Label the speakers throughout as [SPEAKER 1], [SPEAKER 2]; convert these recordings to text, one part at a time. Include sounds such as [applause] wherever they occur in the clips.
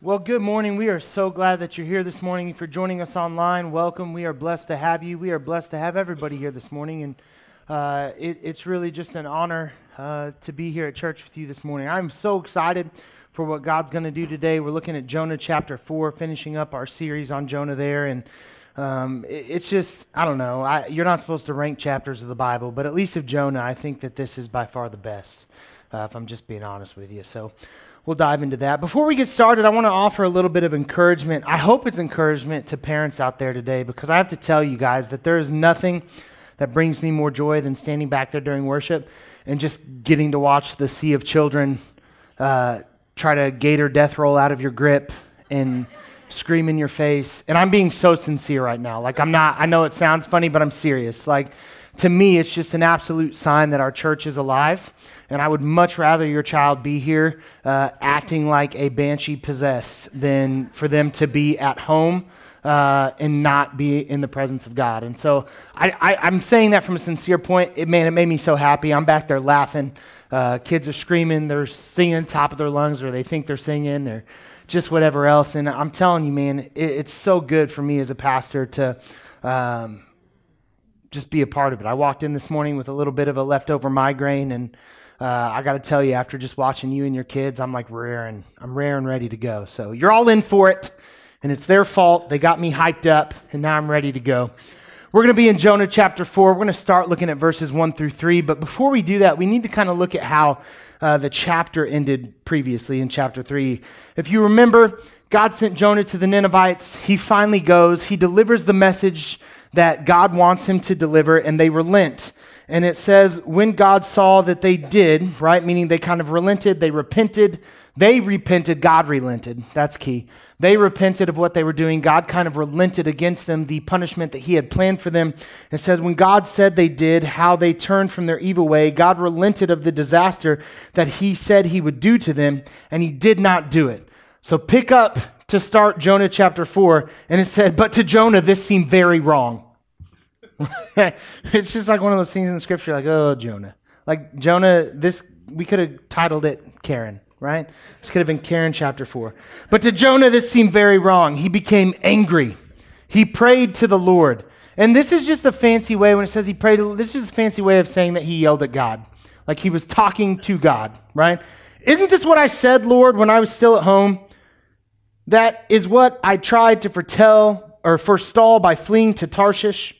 [SPEAKER 1] Well, good morning. We are so glad that you're here this morning. If you're joining us online, welcome. We are blessed to have you. We are blessed to have everybody here this morning. And uh, it, it's really just an honor uh, to be here at church with you this morning. I'm so excited for what God's going to do today. We're looking at Jonah chapter 4, finishing up our series on Jonah there. And um, it, it's just, I don't know. I, you're not supposed to rank chapters of the Bible, but at least of Jonah, I think that this is by far the best, uh, if I'm just being honest with you. So we'll dive into that. Before we get started, I want to offer a little bit of encouragement. I hope it's encouragement to parents out there today because I have to tell you guys that there is nothing that brings me more joy than standing back there during worship and just getting to watch the sea of children uh, try to gator death roll out of your grip and scream in your face. And I'm being so sincere right now. Like, I'm not, I know it sounds funny, but I'm serious. Like, to me, it's just an absolute sign that our church is alive. And I would much rather your child be here uh, acting like a banshee possessed than for them to be at home uh, and not be in the presence of God. And so I, am saying that from a sincere point. It, man, it made me so happy. I'm back there laughing. Uh, kids are screaming, they're singing top of their lungs, or they think they're singing, or just whatever else. And I'm telling you, man, it, it's so good for me as a pastor to. Um, just be a part of it. I walked in this morning with a little bit of a leftover migraine, and uh, I got to tell you, after just watching you and your kids, I'm like raring. I'm raring, ready to go. So you're all in for it, and it's their fault. They got me hyped up, and now I'm ready to go. We're going to be in Jonah chapter 4. We're going to start looking at verses 1 through 3. But before we do that, we need to kind of look at how uh, the chapter ended previously in chapter 3. If you remember, God sent Jonah to the Ninevites. He finally goes, he delivers the message that God wants him to deliver, and they relent. And it says, when God saw that they did, right, meaning they kind of relented, they repented, they repented, God relented. That's key. They repented of what they were doing. God kind of relented against them the punishment that He had planned for them. It says, when God said they did, how they turned from their evil way, God relented of the disaster that He said He would do to them, and He did not do it. So pick up to start Jonah chapter 4, and it said, But to Jonah, this seemed very wrong. [laughs] it's just like one of those things in scripture, like, oh, Jonah. Like, Jonah, this, we could have titled it Karen, right? This could have been Karen chapter 4. But to Jonah, this seemed very wrong. He became angry. He prayed to the Lord. And this is just a fancy way, when it says he prayed, this is a fancy way of saying that he yelled at God. Like he was talking to God, right? Isn't this what I said, Lord, when I was still at home? That is what I tried to foretell or forestall by fleeing to Tarshish.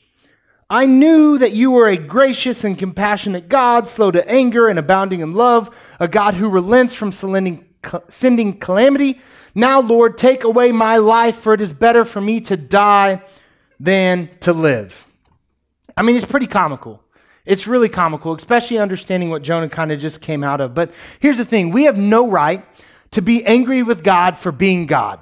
[SPEAKER 1] I knew that you were a gracious and compassionate God, slow to anger and abounding in love, a God who relents from sending calamity. Now, Lord, take away my life, for it is better for me to die than to live. I mean, it's pretty comical. It's really comical, especially understanding what Jonah kind of just came out of. But here's the thing we have no right to be angry with God for being God.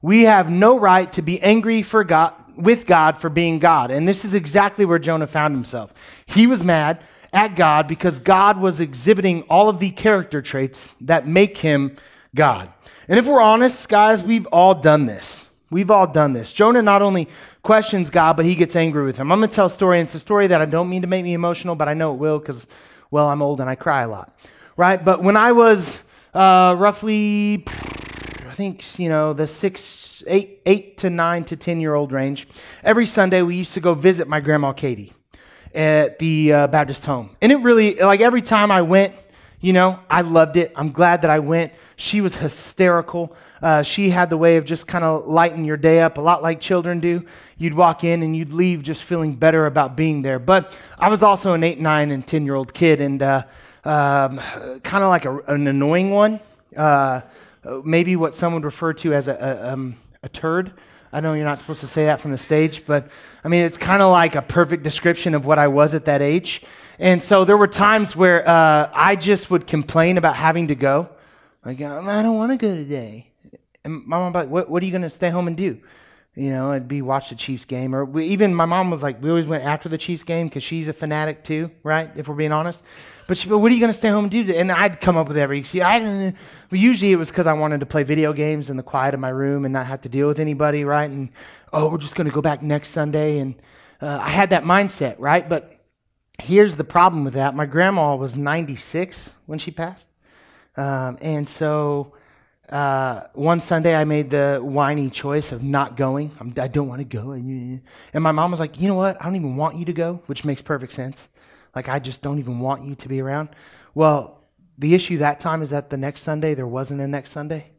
[SPEAKER 1] We have no right to be angry for God, with God for being God. And this is exactly where Jonah found himself. He was mad at God because God was exhibiting all of the character traits that make him God. And if we're honest, guys, we've all done this. We've all done this. Jonah not only questions God, but he gets angry with him. I'm going to tell a story, and it's a story that I don't mean to make me emotional, but I know it will because, well, I'm old and I cry a lot, right? But when I was uh, roughly, I think, you know, the six, eight, eight to nine to 10 year old range, every Sunday we used to go visit my grandma Katie at the uh, Baptist home. And it really, like every time I went, you know, I loved it. I'm glad that I went. She was hysterical. Uh, she had the way of just kind of lighting your day up, a lot like children do. You'd walk in and you'd leave just feeling better about being there. But I was also an eight, nine, and 10 year old kid. And, uh, um, kind of like a, an annoying one, uh, maybe what some would refer to as a, a, um, a turd. I know you're not supposed to say that from the stage, but I mean, it's kind of like a perfect description of what I was at that age. And so there were times where uh, I just would complain about having to go. Like, I don't want to go today. And my mom, like, what, what are you going to stay home and do? You know, it'd be watch the Chiefs game, or we, even my mom was like, we always went after the Chiefs game because she's a fanatic too, right? If we're being honest. But she, but what are you going to stay home and do? And I'd come up with every. See, I usually it was because I wanted to play video games in the quiet of my room and not have to deal with anybody, right? And oh, we're just going to go back next Sunday, and uh, I had that mindset, right? But here's the problem with that: my grandma was 96 when she passed, um, and so uh, one Sunday I made the whiny choice of not going. I'm, I do not want to go. And my mom was like, you know what? I don't even want you to go, which makes perfect sense. Like, I just don't even want you to be around. Well, the issue that time is that the next Sunday, there wasn't a next Sunday.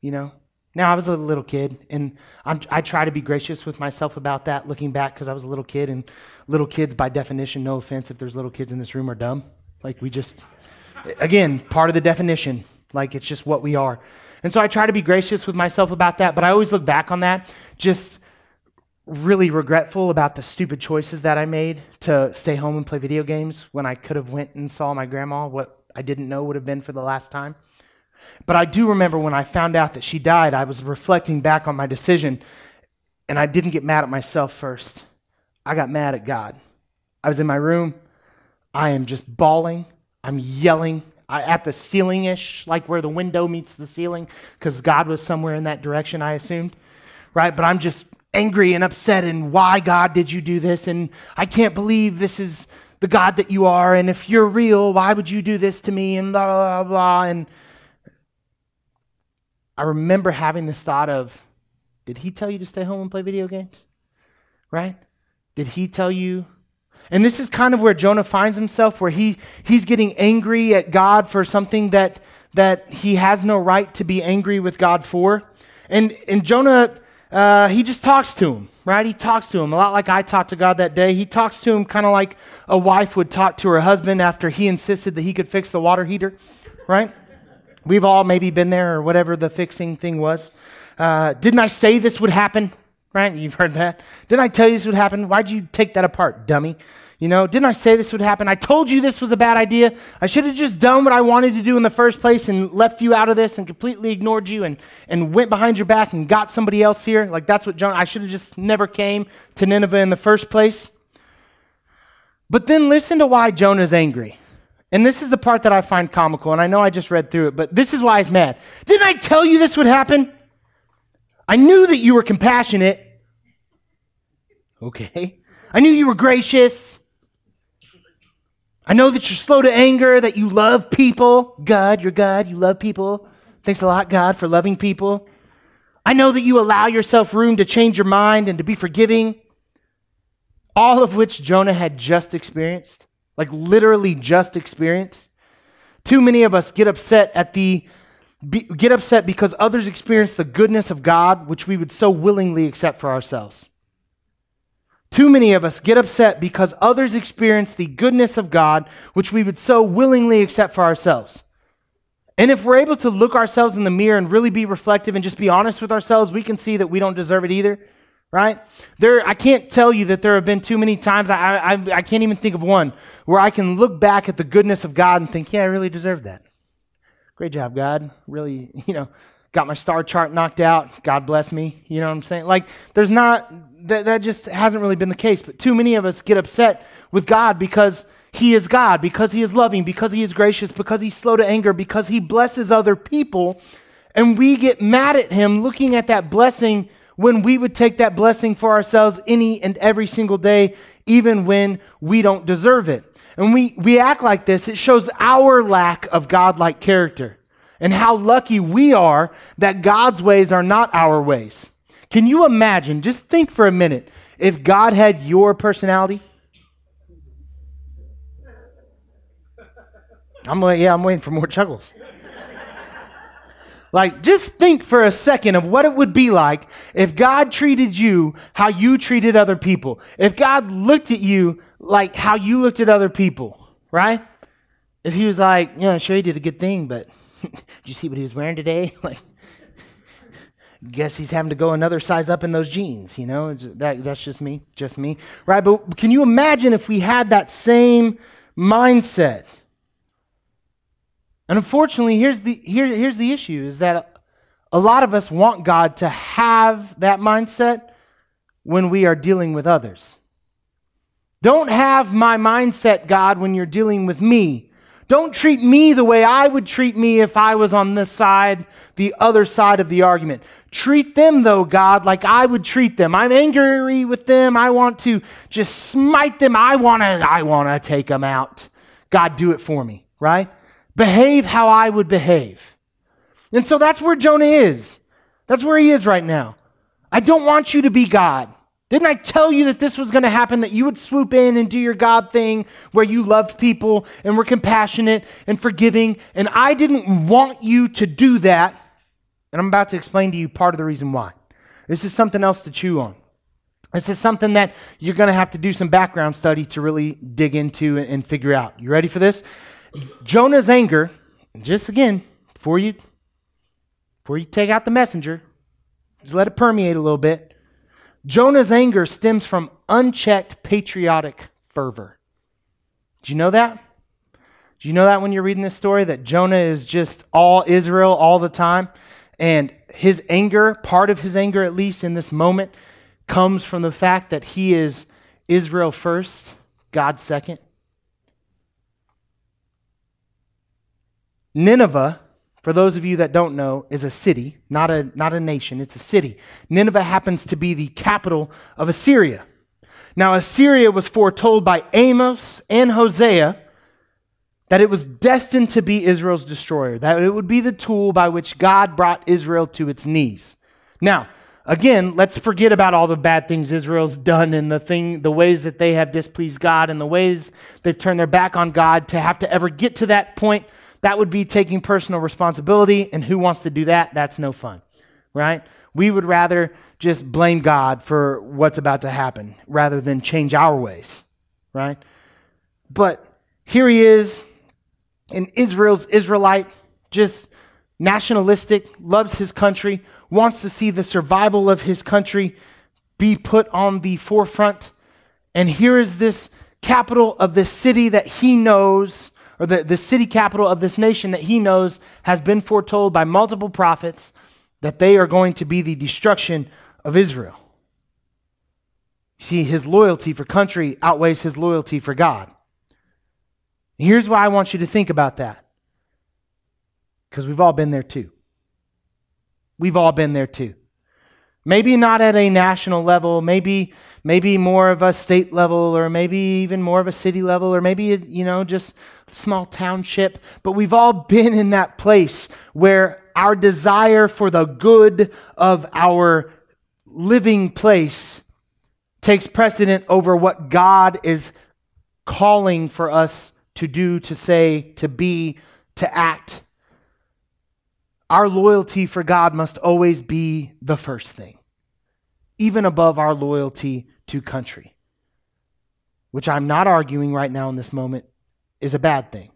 [SPEAKER 1] You know? Now, I was a little kid, and I'm, i try to be gracious with myself about that, looking back, because I was a little kid, and little kids, by definition, no offense if there's little kids in this room, are dumb. Like, we just, again, part of the definition. Like, it's just what we are. And so I try to be gracious with myself about that, but I always look back on that just really regretful about the stupid choices that I made to stay home and play video games when I could have went and saw my grandma what I didn't know would have been for the last time. But I do remember when I found out that she died, I was reflecting back on my decision and I didn't get mad at myself first. I got mad at God. I was in my room. I am just bawling. I'm yelling At the ceiling ish, like where the window meets the ceiling, because God was somewhere in that direction, I assumed. Right? But I'm just angry and upset and why God did you do this and I can't believe this is the God that you are and if you're real why would you do this to me and blah blah blah and I remember having this thought of did he tell you to stay home and play video games right did he tell you and this is kind of where Jonah finds himself where he he's getting angry at God for something that that he has no right to be angry with God for and and Jonah uh, he just talks to him, right? He talks to him a lot like I talked to God that day. He talks to him kind of like a wife would talk to her husband after he insisted that he could fix the water heater, right? We've all maybe been there or whatever the fixing thing was. Uh, didn't I say this would happen? Right? You've heard that. Didn't I tell you this would happen? Why'd you take that apart, dummy? You know, didn't I say this would happen? I told you this was a bad idea. I should have just done what I wanted to do in the first place and left you out of this and completely ignored you and, and went behind your back and got somebody else here. Like that's what Jonah, I should have just never came to Nineveh in the first place. But then listen to why Jonah's angry. And this is the part that I find comical, and I know I just read through it, but this is why he's mad. Didn't I tell you this would happen? I knew that you were compassionate. Okay. I knew you were gracious. I know that you're slow to anger, that you love people. God, you're God, you love people. Thanks a lot, God, for loving people. I know that you allow yourself room to change your mind and to be forgiving. All of which Jonah had just experienced, like literally just experienced. Too many of us get upset at the be, get upset because others experience the goodness of God, which we would so willingly accept for ourselves. Too many of us get upset because others experience the goodness of God, which we would so willingly accept for ourselves. And if we're able to look ourselves in the mirror and really be reflective and just be honest with ourselves, we can see that we don't deserve it either, right? There, I can't tell you that there have been too many times, I, I, I can't even think of one, where I can look back at the goodness of God and think, yeah, I really deserve that. Great job, God. Really, [laughs] you know, got my star chart knocked out. God bless me. You know what I'm saying? Like, there's not, that, that just hasn't really been the case. But too many of us get upset with God because He is God, because He is loving, because He is gracious, because He's slow to anger, because He blesses other people. And we get mad at Him looking at that blessing when we would take that blessing for ourselves any and every single day, even when we don't deserve it. And we, we act like this, it shows our lack of godlike character and how lucky we are that God's ways are not our ways. Can you imagine, just think for a minute, if God had your personality? I'm like, yeah, I'm waiting for more chuckles. like, just think for a second of what it would be like if God treated you how you treated other people. If God looked at you like how you looked at other people, right? If he was like, yeah, sure, he did a good thing, but [laughs] did you see what he was wearing today? [laughs] like, guess he's having to go another size up in those jeans, you know? That, that's just me, just me. Right? But can you imagine if we had that same mindset? And unfortunately, here's the, here, here's the issue is that a lot of us want God to have that mindset when we are dealing with others. Don't have my mindset, God, when you're dealing with me. Don't treat me the way I would treat me if I was on this side, the other side of the argument. Treat them, though, God, like I would treat them. I'm angry with them. I want to just smite them. I want to, I want to take them out. God, do it for me, right? Behave how I would behave. And so that's where Jonah is. That's where he is right now. I don't want you to be God. Didn't I tell you that this was going to happen, that you would swoop in and do your God thing where you loved people and were compassionate and forgiving? And I didn't want you to do that. And I'm about to explain to you part of the reason why. This is something else to chew on. This is something that you're going to have to do some background study to really dig into and, figure out. You ready for this? Jonah's anger, just again, before you before you take out the messenger, just let it permeate a little bit. Jonah's anger stems from unchecked patriotic fervor. Do you know that? Do you know that when you're reading this story that Jonah is just all Israel all the time? And his anger, part of his anger at least in this moment, comes from the fact that he is Israel first, God second. Nineveh, for those of you that don't know, is a city, not a, not a nation, it's a city. Nineveh happens to be the capital of Assyria. Now, Assyria was foretold by Amos and Hosea that it was destined to be Israel's destroyer, that it would be the tool by which God brought Israel to its knees. Now, again, let's forget about all the bad things Israel's done and the thing the ways that they have displeased God and the ways they've turned their back on God to have to ever get to that point. That would be taking personal responsibility, and who wants to do that? That's no fun, right? We would rather just blame God for what's about to happen rather than change our ways, right? But here he is, in Israel's Israelite, just nationalistic, loves his country, wants to see the survival of his country be put on the forefront. And here is this capital of this city that he knows, or the, the city capital of this nation that he knows has been foretold by multiple prophets that they are going to be the destruction of Israel. You see, his loyalty for country outweighs his loyalty for God. Here's why I want you to think about that. Because we've all been there too. We've all been there too. Maybe not at a national level, maybe maybe more of a state level or maybe even more of a city level or maybe you know just small township, but we've all been in that place where our desire for the good of our living place takes precedent over what God is calling for us to do, to say, to be, to act. Our loyalty for God must always be the first thing, even above our loyalty to country, which I'm not arguing right now in this moment is a bad thing.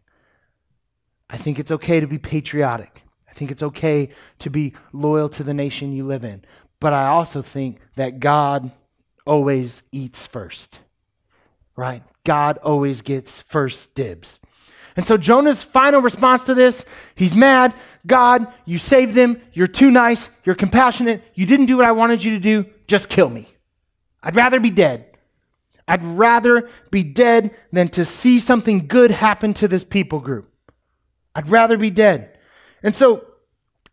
[SPEAKER 1] I think it's okay to be patriotic. I think it's okay to be loyal to the nation you live in. But I also think that God always eats first, right? God always gets first dibs. And so Jonah's final response to this, he's mad. God, you saved them. You're too nice. You're compassionate. You didn't do what I wanted you to do. Just kill me. I'd rather be dead. I'd rather be dead than to see something good happen to this people group. I'd rather be dead. And so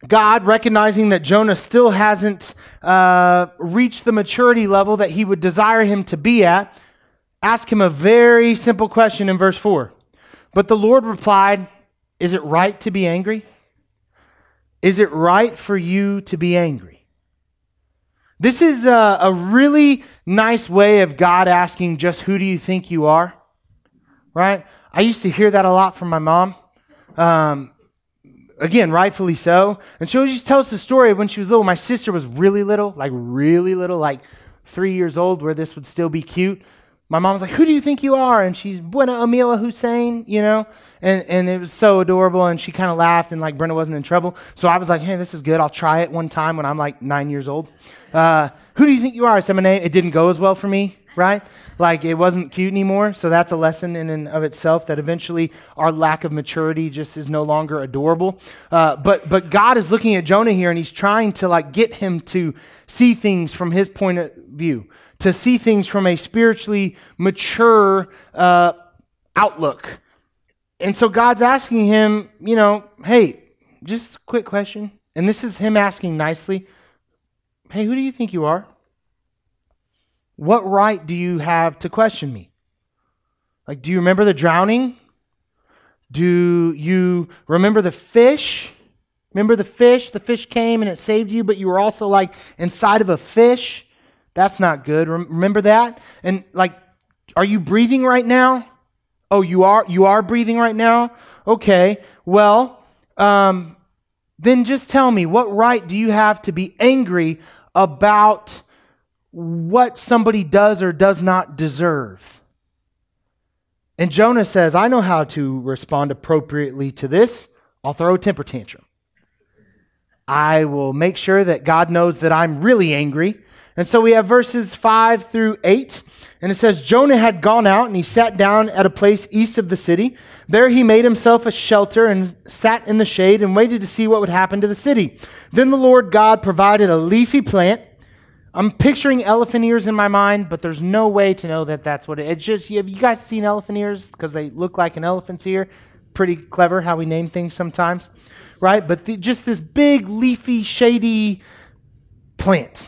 [SPEAKER 1] God, recognizing that Jonah still hasn't uh, reached the maturity level that he would desire him to be at, ask him a very simple question in verse 4. But the Lord replied, Is it right to be angry? Is it right for you to be angry? This is a, a really nice way of God asking, just who do you think you are? Right? I used to hear that a lot from my mom. Um, again, rightfully so. And she always tells the story when she was little. My sister was really little, like really little, like three years old, where this would still be cute my mom was like, "Who do you think you are?" And she's Buena Amila Hussein, you know, and and it was so adorable. And she kind of laughed, and like Brenda wasn't in trouble. So I was like, "Hey, this is good. I'll try it one time when I'm like nine years old." Uh, Who do you think you are? I said my name. It didn't go as well for me, right? Like it wasn't cute anymore. So that's a lesson in and of itself that eventually our lack of maturity just is no longer adorable. Uh, but but God is looking at Jonah here, and He's trying to like get him to see things from His point of view to see things from a spiritually mature uh, outlook. And so God's asking him, you know, hey, just a quick question. And this is him asking nicely, hey, who do you think you are? What right do you have to question me? Like, do you remember the drowning? Do you remember the fish? Remember the fish? The fish came and it saved you, but you were also like inside of a fish. That's not good. Remember that? And like, are you breathing right now? Oh, you are. You are breathing right now. Okay. Well, um, then just tell me, what right do you have to be angry about what somebody does or does not deserve? And Jonah says, I know how to respond appropriately to this. I'll throw a temper tantrum. I will make sure that God knows that I'm really angry. And so we have verses 5 through 8. And it says, Jonah had gone out and he sat down at a place east of the city. There he made himself a shelter and sat in the shade and waited to see what would happen to the city. Then the Lord God provided a leafy plant. I'm picturing elephant ears in my mind, but there's no way to know that that's what it is. Just, have you guys seen elephant ears? Because they look like an elephant's ear. Pretty clever how we name things sometimes, right? But the, just this big, leafy, shady plant.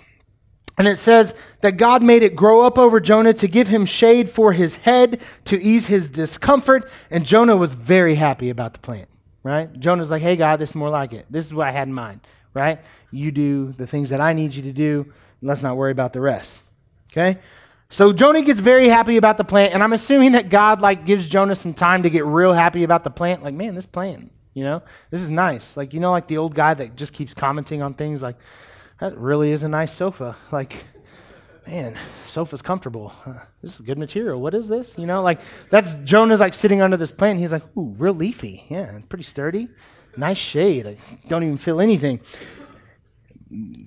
[SPEAKER 1] And it says that God made it grow up over Jonah to give him shade for his head to ease his discomfort. And Jonah was very happy about the plant, right? Jonah's like, hey, God, this is more like it. This is what I had in mind, right? You do the things that I need you to do. let's not worry about the rest, okay? So Jonah gets very happy about the plant. And I'm assuming that God, like, gives Jonah some time to get real happy about the plant. Like, man, this plant, you know, this is nice. Like, you know, like the old guy that just keeps commenting on things like, that really is a nice sofa. Like, man, sofa's comfortable. This is good material. What is this? You know, like that's Jonah's like sitting under this plant. he's like, ooh, real leafy. Yeah, pretty sturdy. Nice shade. I don't even feel anything.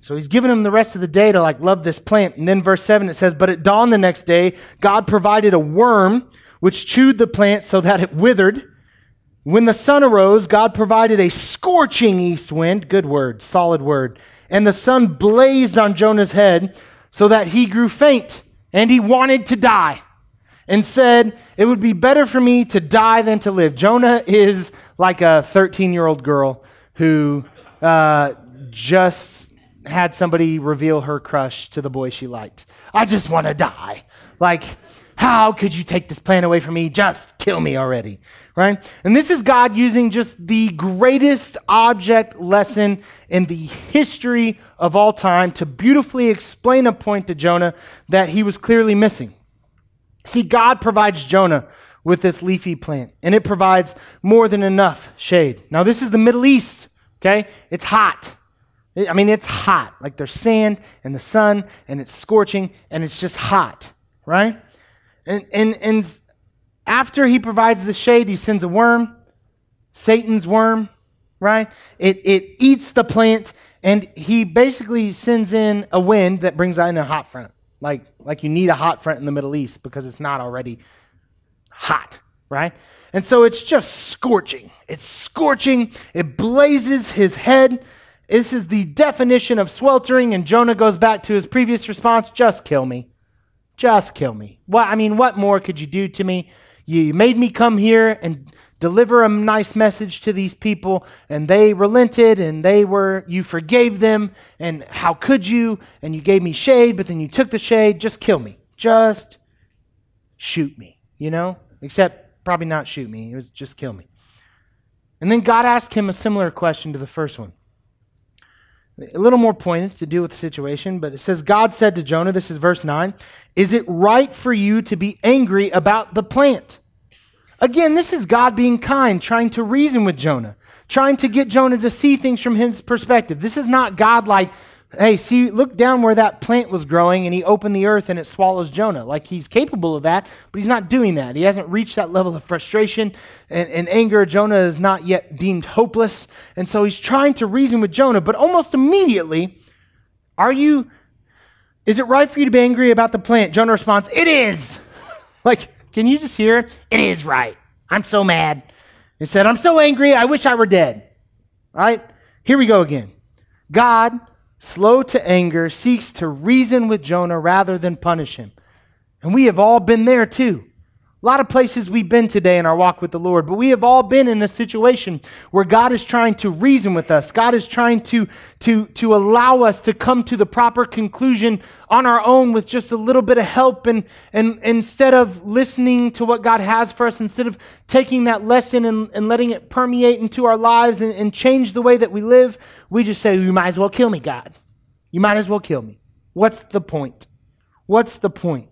[SPEAKER 1] So he's giving him the rest of the day to like love this plant. And then verse 7 it says, But at dawn the next day, God provided a worm which chewed the plant so that it withered. When the sun arose, God provided a scorching east wind. Good word, solid word and the sun blazed on Jonah's head so that he grew faint and he wanted to die and said, It would be better for me to die than to live. Jonah is like a 13 year old girl who uh, just had somebody reveal her crush to the boy she liked. I just want to die. Like, how could you take this plan away from me? Just kill me already right? And this is God using just the greatest object lesson in the history of all time to beautifully explain a point to Jonah that he was clearly missing. See, God provides Jonah with this leafy plant, and it provides more than enough shade. Now, this is the Middle East, okay? It's hot. I mean, it's hot. Like there's sand and the sun, and it's scorching, and it's just hot, right? And, and, and after he provides the shade, he sends a worm, Satan's worm, right? It, it eats the plant, and he basically sends in a wind that brings in a hot front. Like, like you need a hot front in the Middle East because it's not already hot, right? And so it's just scorching. It's scorching. It blazes his head. This is the definition of sweltering. And Jonah goes back to his previous response just kill me. Just kill me. What, I mean, what more could you do to me? You made me come here and deliver a nice message to these people, and they relented and they were, you forgave them, and how could you? And you gave me shade, but then you took the shade. Just kill me. Just shoot me, you know? Except probably not shoot me, it was just kill me. And then God asked him a similar question to the first one. A little more pointed to deal with the situation, but it says, God said to Jonah, this is verse 9, Is it right for you to be angry about the plant? Again, this is God being kind, trying to reason with Jonah, trying to get Jonah to see things from his perspective. This is not God like, hey, see, look down where that plant was growing and he opened the earth and it swallows Jonah. Like he's capable of that, but he's not doing that. He hasn't reached that level of frustration and, and anger. Jonah is not yet deemed hopeless. And so he's trying to reason with Jonah, but almost immediately, are you, is it right for you to be angry about the plant? Jonah responds, it is. [laughs] like, can you just hear it? It is right. I'm so mad. He said, I'm so angry, I wish I were dead. All right? Here we go again. God slow to anger, seeks to reason with Jonah rather than punish him. And we have all been there too. A lot of places we've been today in our walk with the Lord, but we have all been in a situation where God is trying to reason with us. God is trying to, to, to allow us to come to the proper conclusion on our own with just a little bit of help. And, and instead of listening to what God has for us, instead of taking that lesson and, and letting it permeate into our lives and, and change the way that we live, we just say, You might as well kill me, God. You might as well kill me. What's the point? What's the point?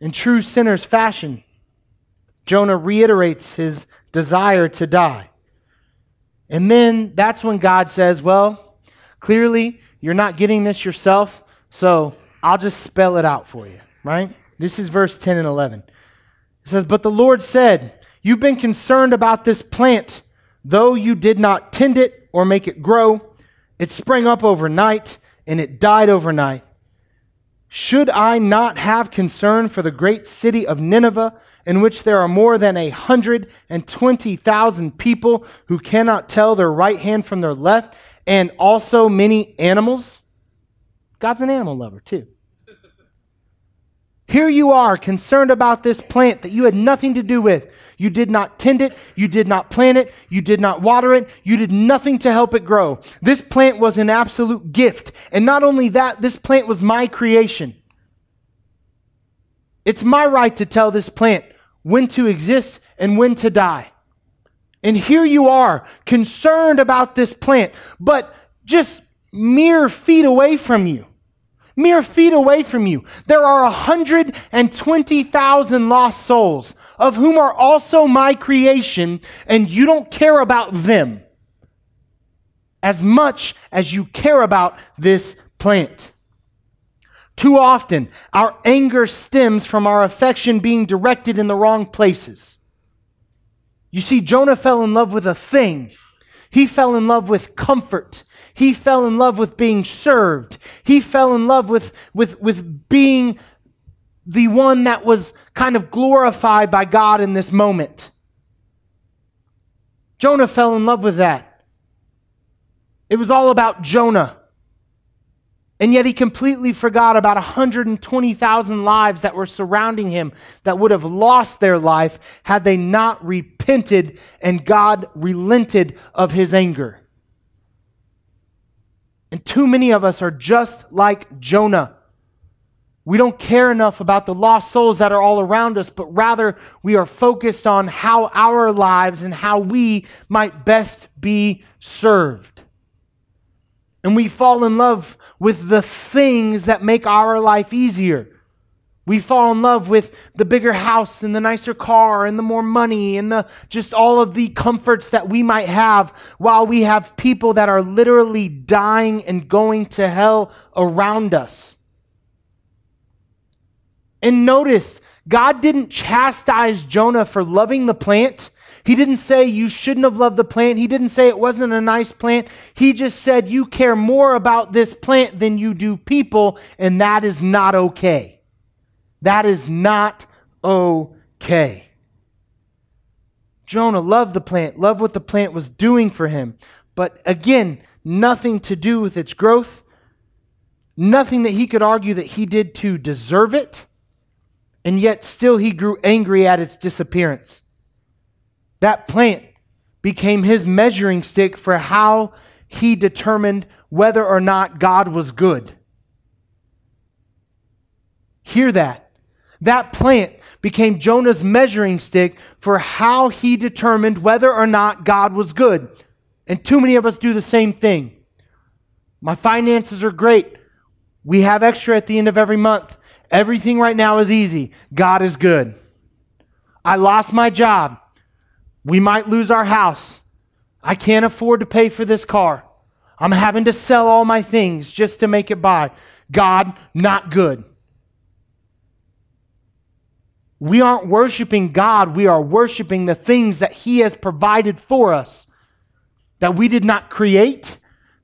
[SPEAKER 1] In true sinner's fashion, Jonah reiterates his desire to die. And then that's when God says, Well, clearly you're not getting this yourself, so I'll just spell it out for you, right? This is verse 10 and 11. It says, But the Lord said, You've been concerned about this plant, though you did not tend it or make it grow. It sprang up overnight and it died overnight. Should I not have concern for the great city of Nineveh, in which there are more than a hundred and twenty thousand people who cannot tell their right hand from their left, and also many animals? God's an animal lover, too. Here you are, concerned about this plant that you had nothing to do with. You did not tend it, you did not plant it, you did not water it, you did nothing to help it grow. This plant was an absolute gift. And not only that, this plant was my creation. It's my right to tell this plant when to exist and when to die. And here you are, concerned about this plant, but just mere feet away from you mere feet away from you. There are 120,000 lost souls, of whom are also my creation, and you don't care about them as much as you care about this plant. Too often, our anger stems from our affection being directed in the wrong places. You see, Jonah fell in love with a thing he fell in love with comfort. He fell in love with being served. He fell in love with, with, with being the one that was kind of glorified by God in this moment. Jonah fell in love with that. It was all about Jonah. And yet he completely forgot about 120,000 lives that were surrounding him that would have lost their life had they not repented and God relented of his anger. And too many of us are just like Jonah. We don't care enough about the lost souls that are all around us, but rather we are focused on how our lives and how we might best be served. And we fall in love with the things that make our life easier. We fall in love with the bigger house and the nicer car and the more money and the just all of the comforts that we might have while we have people that are literally dying and going to hell around us. And notice, God didn't chastise Jonah for loving the plant. He didn't say you shouldn't have loved the plant. He didn't say it wasn't a nice plant. He just said you care more about this plant than you do people, and that is not okay. That is not okay. Jonah loved the plant, loved what the plant was doing for him. But again, nothing to do with its growth, nothing that he could argue that he did to deserve it, and yet still he grew angry at its disappearance. That plant became his measuring stick for how he determined whether or not God was good. Hear that. That plant became Jonah's measuring stick for how he determined whether or not God was good. And too many of us do the same thing. My finances are great. We have extra at the end of every month. Everything right now is easy. God is good. I lost my job. We might lose our house. I can't afford to pay for this car. I'm having to sell all my things just to make it by. God, not good. We aren't worshiping God, we are worshiping the things that He has provided for us that we did not create,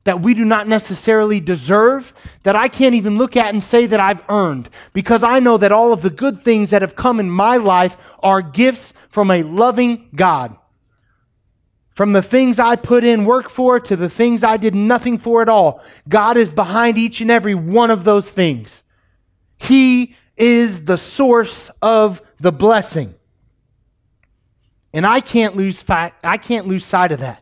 [SPEAKER 1] that we do not necessarily deserve, that I can't even look at and say that I've earned, because I know that all of the good things that have come in my life are gifts from a loving God. From the things I put in work for to the things I did nothing for at all, God is behind each and every one of those things. He is the source of the blessing. And I can't lose fi- I can't lose sight of that.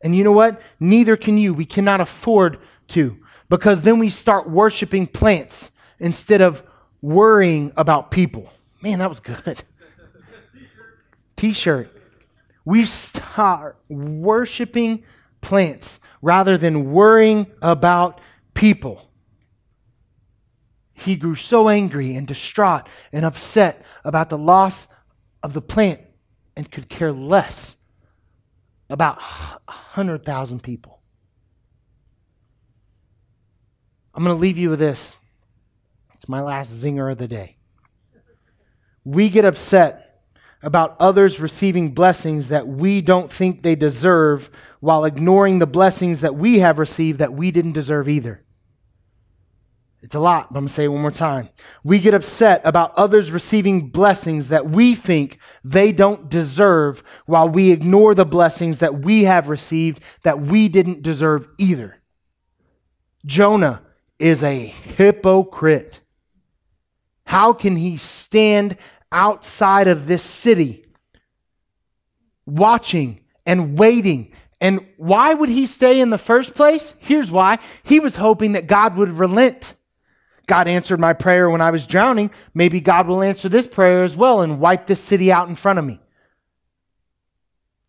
[SPEAKER 1] And you know what? Neither can you. We cannot afford to because then we start worshiping plants instead of worrying about people. Man, that was good. T-shirt. We start worshiping plants rather than worrying about people. He grew so angry and distraught and upset about the loss of the plant and could care less about 100,000 people. I'm going to leave you with this. It's my last zinger of the day. We get upset about others receiving blessings that we don't think they deserve while ignoring the blessings that we have received that we didn't deserve either. It's a lot, but I'm going to say it one more time. We get upset about others receiving blessings that we think they don't deserve while we ignore the blessings that we have received that we didn't deserve either. Jonah is a hypocrite. How can he stand outside of this city watching and waiting and why would he stay in the first place? Here's why. He was hoping that God would relent God answered my prayer when I was drowning. Maybe God will answer this prayer as well and wipe this city out in front of me.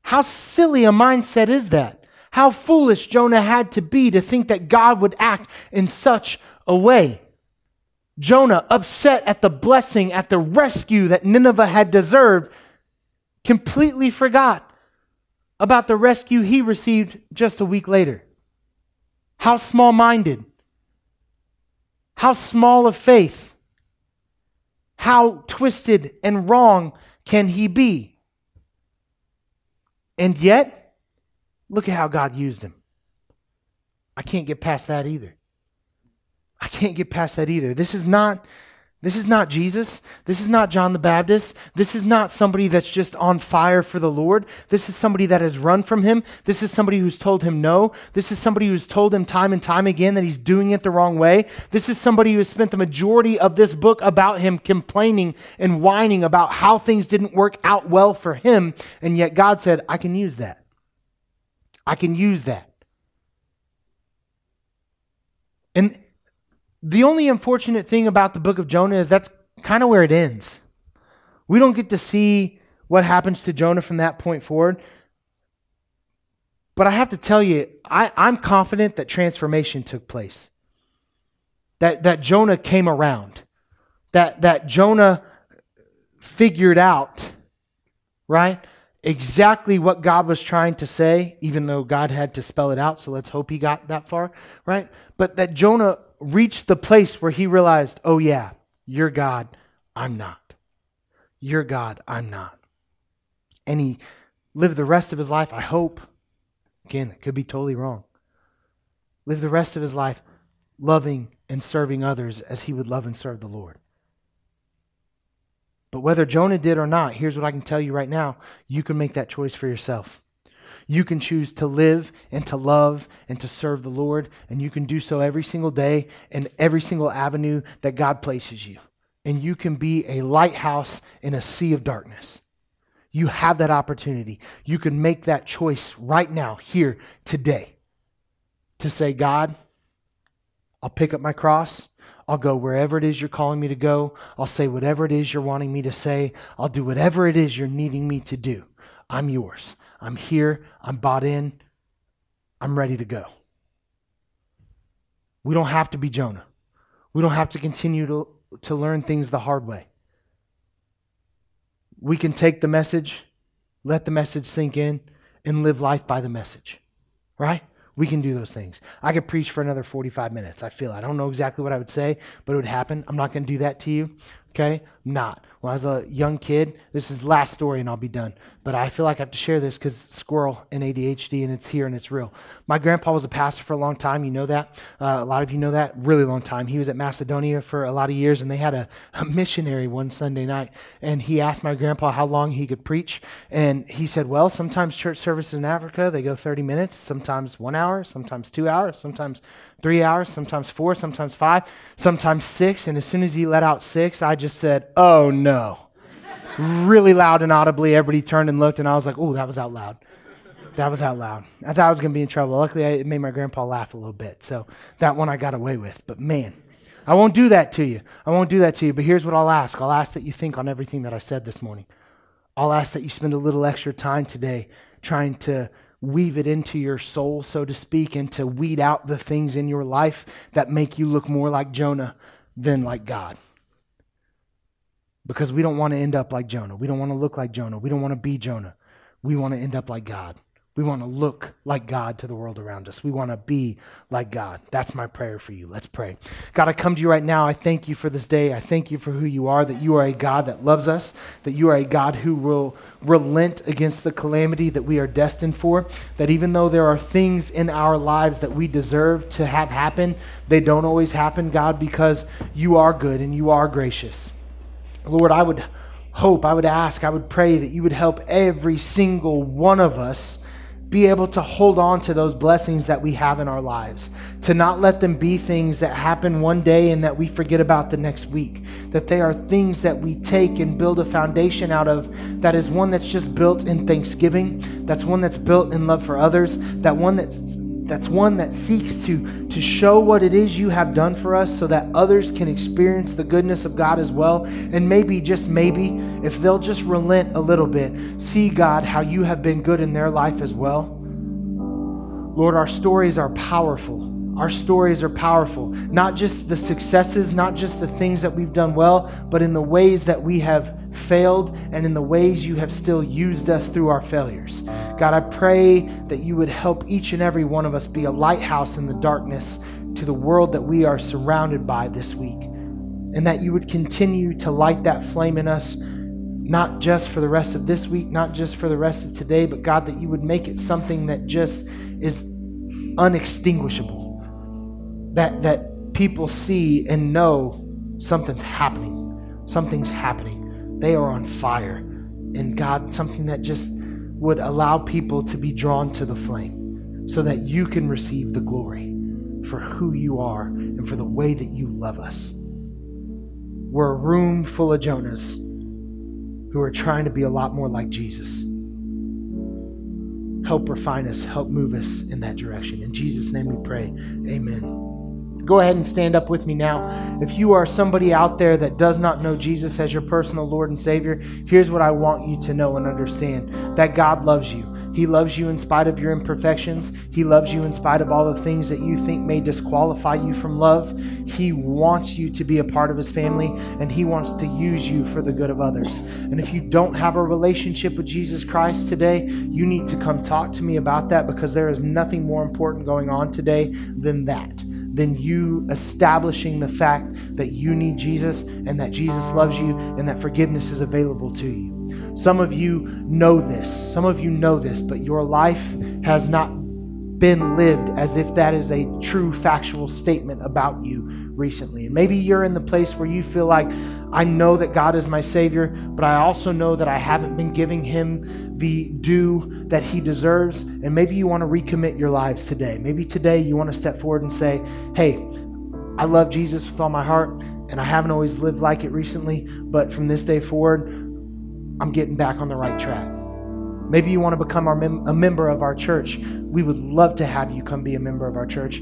[SPEAKER 1] How silly a mindset is that? How foolish Jonah had to be to think that God would act in such a way. Jonah, upset at the blessing, at the rescue that Nineveh had deserved, completely forgot about the rescue he received just a week later. How small minded. How small of faith, how twisted and wrong can he be? And yet, look at how God used him. I can't get past that either. I can't get past that either. This is not this is not Jesus. This is not John the Baptist. This is not somebody that's just on fire for the Lord. This is somebody that has run from him. This is somebody who's told him no. This is somebody who's told him time and time again that he's doing it the wrong way. This is somebody who has spent the majority of this book about him complaining and whining about how things didn't work out well for him. And yet God said, I can use that. I can use that. And the only unfortunate thing about the book of Jonah is that's kind of where it ends. We don't get to see what happens to Jonah from that point forward. But I have to tell you, I, I'm confident that transformation took place. That, that Jonah came around. That, that Jonah figured out, right, exactly what God was trying to say, even though God had to spell it out. So let's hope he got that far, right? But that Jonah reached the place where he realized, oh, yeah, you're God, I'm not. You're God, I'm not. And he lived the rest of his life, I hope, again, it could be totally wrong, live the rest of his life loving and serving others as he would love and serve the Lord. But whether Jonah did or not, here's what I can tell you right now you can make that choice for yourself. You can choose to live and to love and to serve the Lord, and you can do so every single day in every single avenue that God places you. And you can be a lighthouse in a sea of darkness. You have that opportunity. You can make that choice right now, here, today, to say, God, I'll pick up my cross. I'll go wherever it is you're calling me to go. I'll say whatever it is you're wanting me to say. I'll do whatever it is you're needing me to do. I'm yours. I'm here. I'm bought in. I'm ready to go. We don't have to be Jonah. We don't have to continue to, to learn things the hard way. We can take the message, let the message sink in, and live life by the message. Right? We can do those things. I could preach for another 45 minutes. I feel I don't know exactly what I would say, but it would happen. I'm not going to do that to you. Okay? Not. When I was a young kid, this is last story and I'll be done. But I feel like I have to share this because squirrel and ADHD and it's here and it's real. My grandpa was a pastor for a long time. You know that. Uh, a lot of you know that. Really long time. He was at Macedonia for a lot of years and they had a, a missionary one Sunday night. And he asked my grandpa how long he could preach. And he said, well, sometimes church services in Africa, they go 30 minutes, sometimes one hour, sometimes two hours, sometimes three hours, sometimes four, sometimes five, sometimes six. And as soon as he let out six, I just said, oh no. Really loud and audibly. Everybody turned and looked, and I was like, oh, that was out loud. That was out loud. I thought I was going to be in trouble. Luckily, it made my grandpa laugh a little bit. So that one I got away with. But man, I won't do that to you. I won't do that to you. But here's what I'll ask I'll ask that you think on everything that I said this morning. I'll ask that you spend a little extra time today trying to weave it into your soul, so to speak, and to weed out the things in your life that make you look more like Jonah than like God. Because we don't want to end up like Jonah. We don't want to look like Jonah. We don't want to be Jonah. We want to end up like God. We want to look like God to the world around us. We want to be like God. That's my prayer for you. Let's pray. God, I come to you right now. I thank you for this day. I thank you for who you are, that you are a God that loves us, that you are a God who will relent against the calamity that we are destined for, that even though there are things in our lives that we deserve to have happen, they don't always happen, God, because you are good and you are gracious. Lord, I would hope, I would ask, I would pray that you would help every single one of us be able to hold on to those blessings that we have in our lives, to not let them be things that happen one day and that we forget about the next week, that they are things that we take and build a foundation out of that is one that's just built in thanksgiving, that's one that's built in love for others, that one that's that's one that seeks to, to show what it is you have done for us so that others can experience the goodness of God as well. And maybe, just maybe, if they'll just relent a little bit, see, God, how you have been good in their life as well. Lord, our stories are powerful. Our stories are powerful. Not just the successes, not just the things that we've done well, but in the ways that we have failed and in the ways you have still used us through our failures. God, I pray that you would help each and every one of us be a lighthouse in the darkness to the world that we are surrounded by this week. And that you would continue to light that flame in us, not just for the rest of this week, not just for the rest of today, but God, that you would make it something that just is unextinguishable that that people see and know something's happening. Something's happening. They are on fire. And God, something that just would allow people to be drawn to the flame so that you can receive the glory for who you are and for the way that you love us. We're a room full of Jonahs who are trying to be a lot more like Jesus. Help refine us, help move us in that direction. In Jesus' name we pray. Amen. Go ahead and stand up with me now. If you are somebody out there that does not know Jesus as your personal Lord and Savior, here's what I want you to know and understand that God loves you. He loves you in spite of your imperfections. He loves you in spite of all the things that you think may disqualify you from love. He wants you to be a part of His family and He wants to use you for the good of others. And if you don't have a relationship with Jesus Christ today, you need to come talk to me about that because there is nothing more important going on today than that than you establishing the fact that you need Jesus and that Jesus loves you and that forgiveness is available to you. Some of you know this. Some of you know this, but your life has not been lived as if that is a true factual statement about you recently. And maybe you're in the place where you feel like, I know that God is my Savior, but I also know that I haven't been giving Him the due that He deserves. And maybe you want to recommit your lives today. Maybe today you want to step forward and say, Hey, I love Jesus with all my heart, and I haven't always lived like it recently, but from this day forward, I'm getting back on the right track. Maybe you want to become mem- a member of our church. We would love to have you come be a member of our church.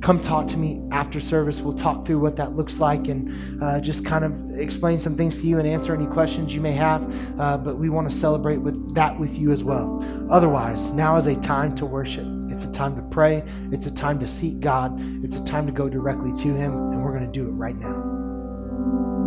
[SPEAKER 1] Come talk to me after service. We'll talk through what that looks like and uh, just kind of explain some things to you and answer any questions you may have. Uh, but we want to celebrate with that with you as well. Otherwise, now is a time to worship. It's a time to pray. It's a time to seek God. It's a time to go directly to Him, and we're going to do it right now.